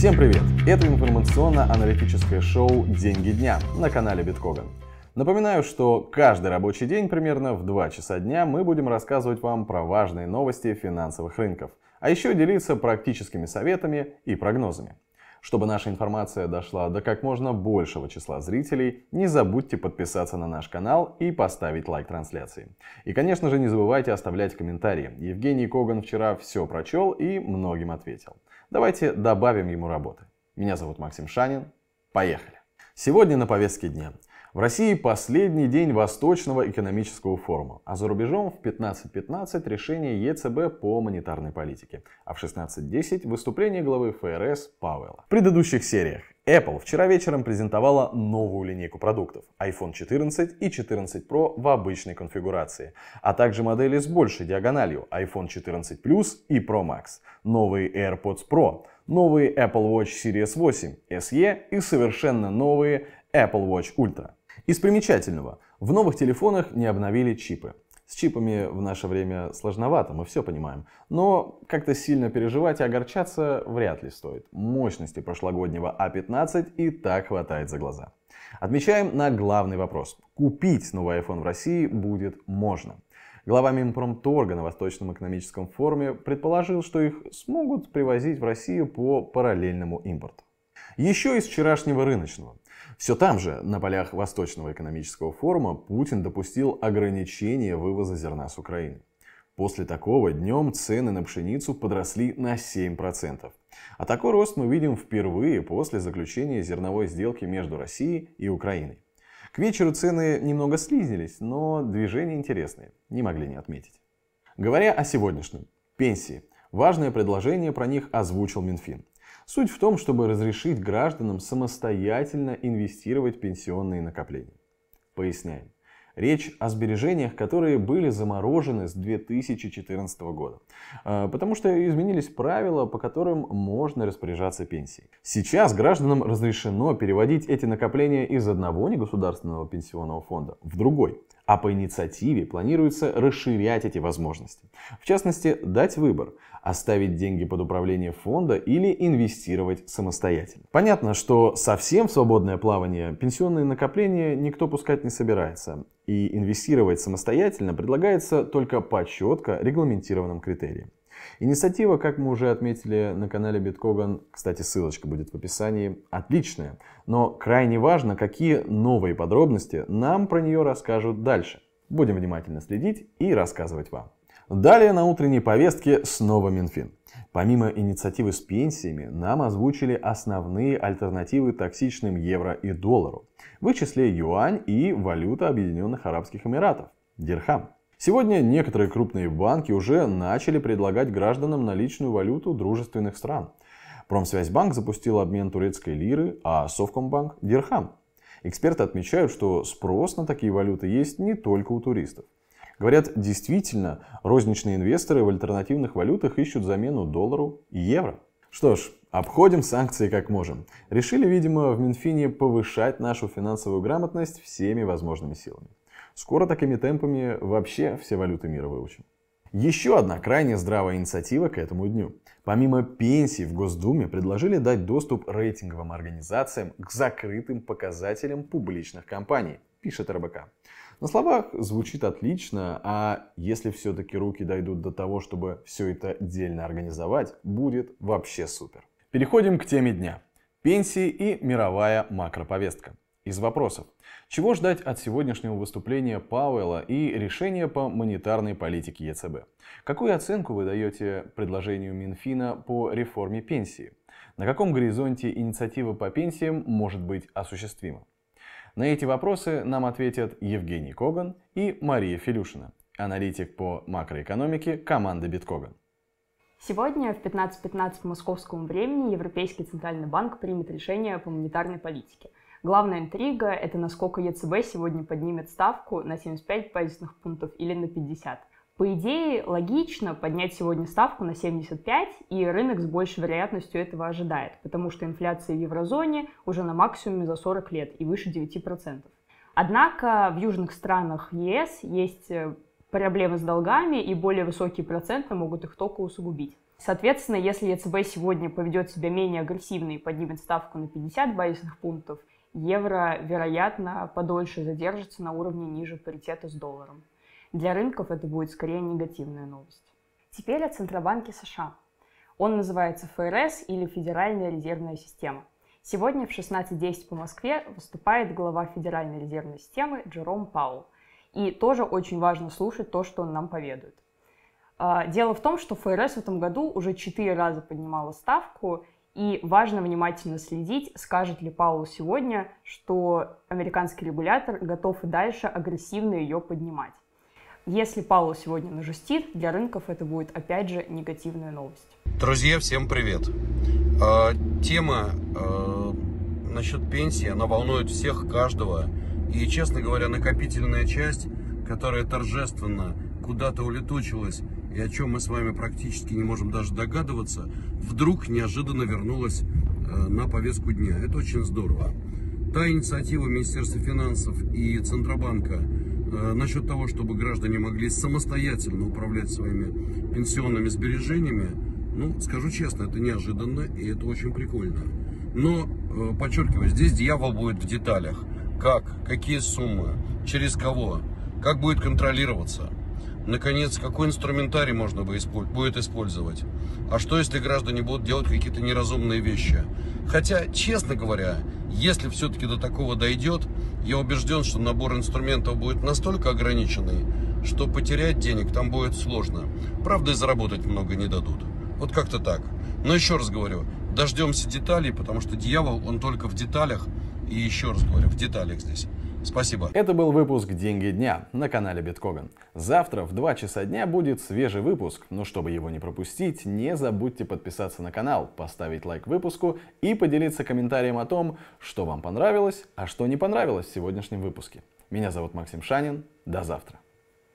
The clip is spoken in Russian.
Всем привет! Это информационно-аналитическое шоу «Деньги дня» на канале Биткоган. Напоминаю, что каждый рабочий день примерно в 2 часа дня мы будем рассказывать вам про важные новости финансовых рынков, а еще делиться практическими советами и прогнозами. Чтобы наша информация дошла до как можно большего числа зрителей, не забудьте подписаться на наш канал и поставить лайк трансляции. И, конечно же, не забывайте оставлять комментарии. Евгений Коган вчера все прочел и многим ответил. Давайте добавим ему работы. Меня зовут Максим Шанин. Поехали. Сегодня на повестке дня. В России последний день Восточного экономического форума, а за рубежом в 15.15 решение ЕЦБ по монетарной политике, а в 16.10 выступление главы ФРС Пауэлла. В предыдущих сериях Apple вчера вечером презентовала новую линейку продуктов iPhone 14 и 14 Pro в обычной конфигурации, а также модели с большей диагональю iPhone 14 Plus и Pro Max, новые AirPods Pro, новые Apple Watch Series 8 SE и совершенно новые Apple Watch Ultra. Из примечательного, в новых телефонах не обновили чипы. С чипами в наше время сложновато, мы все понимаем. Но как-то сильно переживать и огорчаться вряд ли стоит. Мощности прошлогоднего А15 и так хватает за глаза. Отмечаем на главный вопрос. Купить новый iPhone в России будет можно. Глава Минпромторга на Восточном экономическом форуме предположил, что их смогут привозить в Россию по параллельному импорту. Еще из вчерашнего рыночного. Все там же, на полях Восточного экономического форума, Путин допустил ограничение вывоза зерна с Украины. После такого днем цены на пшеницу подросли на 7%. А такой рост мы видим впервые после заключения зерновой сделки между Россией и Украиной. К вечеру цены немного снизились, но движения интересные, не могли не отметить. Говоря о сегодняшнем, пенсии. Важное предложение про них озвучил Минфин. Суть в том, чтобы разрешить гражданам самостоятельно инвестировать пенсионные накопления. Поясняем. Речь о сбережениях, которые были заморожены с 2014 года. А, потому что изменились правила, по которым можно распоряжаться пенсией. Сейчас гражданам разрешено переводить эти накопления из одного негосударственного пенсионного фонда в другой. А по инициативе планируется расширять эти возможности. В частности, дать выбор – оставить деньги под управление фонда или инвестировать самостоятельно. Понятно, что совсем в свободное плавание пенсионные накопления никто пускать не собирается. И инвестировать самостоятельно предлагается только по четко регламентированным критериям. Инициатива, как мы уже отметили на канале Биткоган, кстати, ссылочка будет в описании, отличная. Но крайне важно, какие новые подробности нам про нее расскажут дальше. Будем внимательно следить и рассказывать вам. Далее на утренней повестке снова Минфин. Помимо инициативы с пенсиями, нам озвучили основные альтернативы токсичным евро и доллару, в их числе юань и валюта Объединенных Арабских Эмиратов – дирхам. Сегодня некоторые крупные банки уже начали предлагать гражданам наличную валюту дружественных стран. Промсвязьбанк запустил обмен турецкой лиры, а Совкомбанк – дирхам. Эксперты отмечают, что спрос на такие валюты есть не только у туристов. Говорят, действительно, розничные инвесторы в альтернативных валютах ищут замену доллару и евро. Что ж, обходим санкции как можем. Решили, видимо, в Минфине повышать нашу финансовую грамотность всеми возможными силами. Скоро такими темпами вообще все валюты мира выучим. Еще одна крайне здравая инициатива к этому дню. Помимо пенсий в Госдуме предложили дать доступ рейтинговым организациям к закрытым показателям публичных компаний, пишет РБК. На словах звучит отлично, а если все-таки руки дойдут до того, чтобы все это отдельно организовать, будет вообще супер. Переходим к теме дня. Пенсии и мировая макроповестка. Из вопросов. Чего ждать от сегодняшнего выступления Пауэлла и решения по монетарной политике ЕЦБ? Какую оценку вы даете предложению Минфина по реформе пенсии? На каком горизонте инициатива по пенсиям может быть осуществима? На эти вопросы нам ответят Евгений Коган и Мария Филюшина, аналитик по макроэкономике команды Биткоган. Сегодня в 15.15 .15 по московскому времени Европейский центральный банк примет решение по монетарной политике. Главная интрига – это насколько ЕЦБ сегодня поднимет ставку на 75 базисных пунктов или на 50. По идее, логично поднять сегодня ставку на 75, и рынок с большей вероятностью этого ожидает, потому что инфляция в еврозоне уже на максимуме за 40 лет и выше 9%. Однако в южных странах ЕС есть э, проблемы с долгами, и более высокие проценты могут их только усугубить. Соответственно, если ЕЦБ сегодня поведет себя менее агрессивно и поднимет ставку на 50 базисных пунктов, евро, вероятно, подольше задержится на уровне ниже паритета с долларом. Для рынков это будет скорее негативная новость. Теперь о Центробанке США. Он называется ФРС или Федеральная резервная система. Сегодня в 16.10 по Москве выступает глава Федеральной резервной системы Джером Паул. И тоже очень важно слушать то, что он нам поведает. А, дело в том, что ФРС в этом году уже четыре раза поднимала ставку, и важно внимательно следить, скажет ли Паул сегодня, что американский регулятор готов и дальше агрессивно ее поднимать. Если Паул сегодня нажестит, для рынков это будет опять же негативная новость. Друзья, всем привет. Э, тема э, насчет пенсии, она волнует всех, каждого. И, честно говоря, накопительная часть, которая торжественно куда-то улетучилась и о чем мы с вами практически не можем даже догадываться, вдруг неожиданно вернулась э, на повестку дня. Это очень здорово. Та инициатива Министерства финансов и Центробанка э, насчет того, чтобы граждане могли самостоятельно управлять своими пенсионными сбережениями, ну, скажу честно, это неожиданно и это очень прикольно. Но, э, подчеркиваю, здесь дьявол будет в деталях. Как, какие суммы, через кого, как будет контролироваться – Наконец, какой инструментарий можно будет использовать? А что, если граждане будут делать какие-то неразумные вещи? Хотя, честно говоря, если все-таки до такого дойдет, я убежден, что набор инструментов будет настолько ограниченный, что потерять денег там будет сложно. Правда, и заработать много не дадут. Вот как-то так. Но еще раз говорю, дождемся деталей, потому что дьявол, он только в деталях. И еще раз говорю, в деталях здесь. Спасибо. Это был выпуск «Деньги дня» на канале Биткоган. Завтра в 2 часа дня будет свежий выпуск, но чтобы его не пропустить, не забудьте подписаться на канал, поставить лайк выпуску и поделиться комментарием о том, что вам понравилось, а что не понравилось в сегодняшнем выпуске. Меня зовут Максим Шанин. До завтра.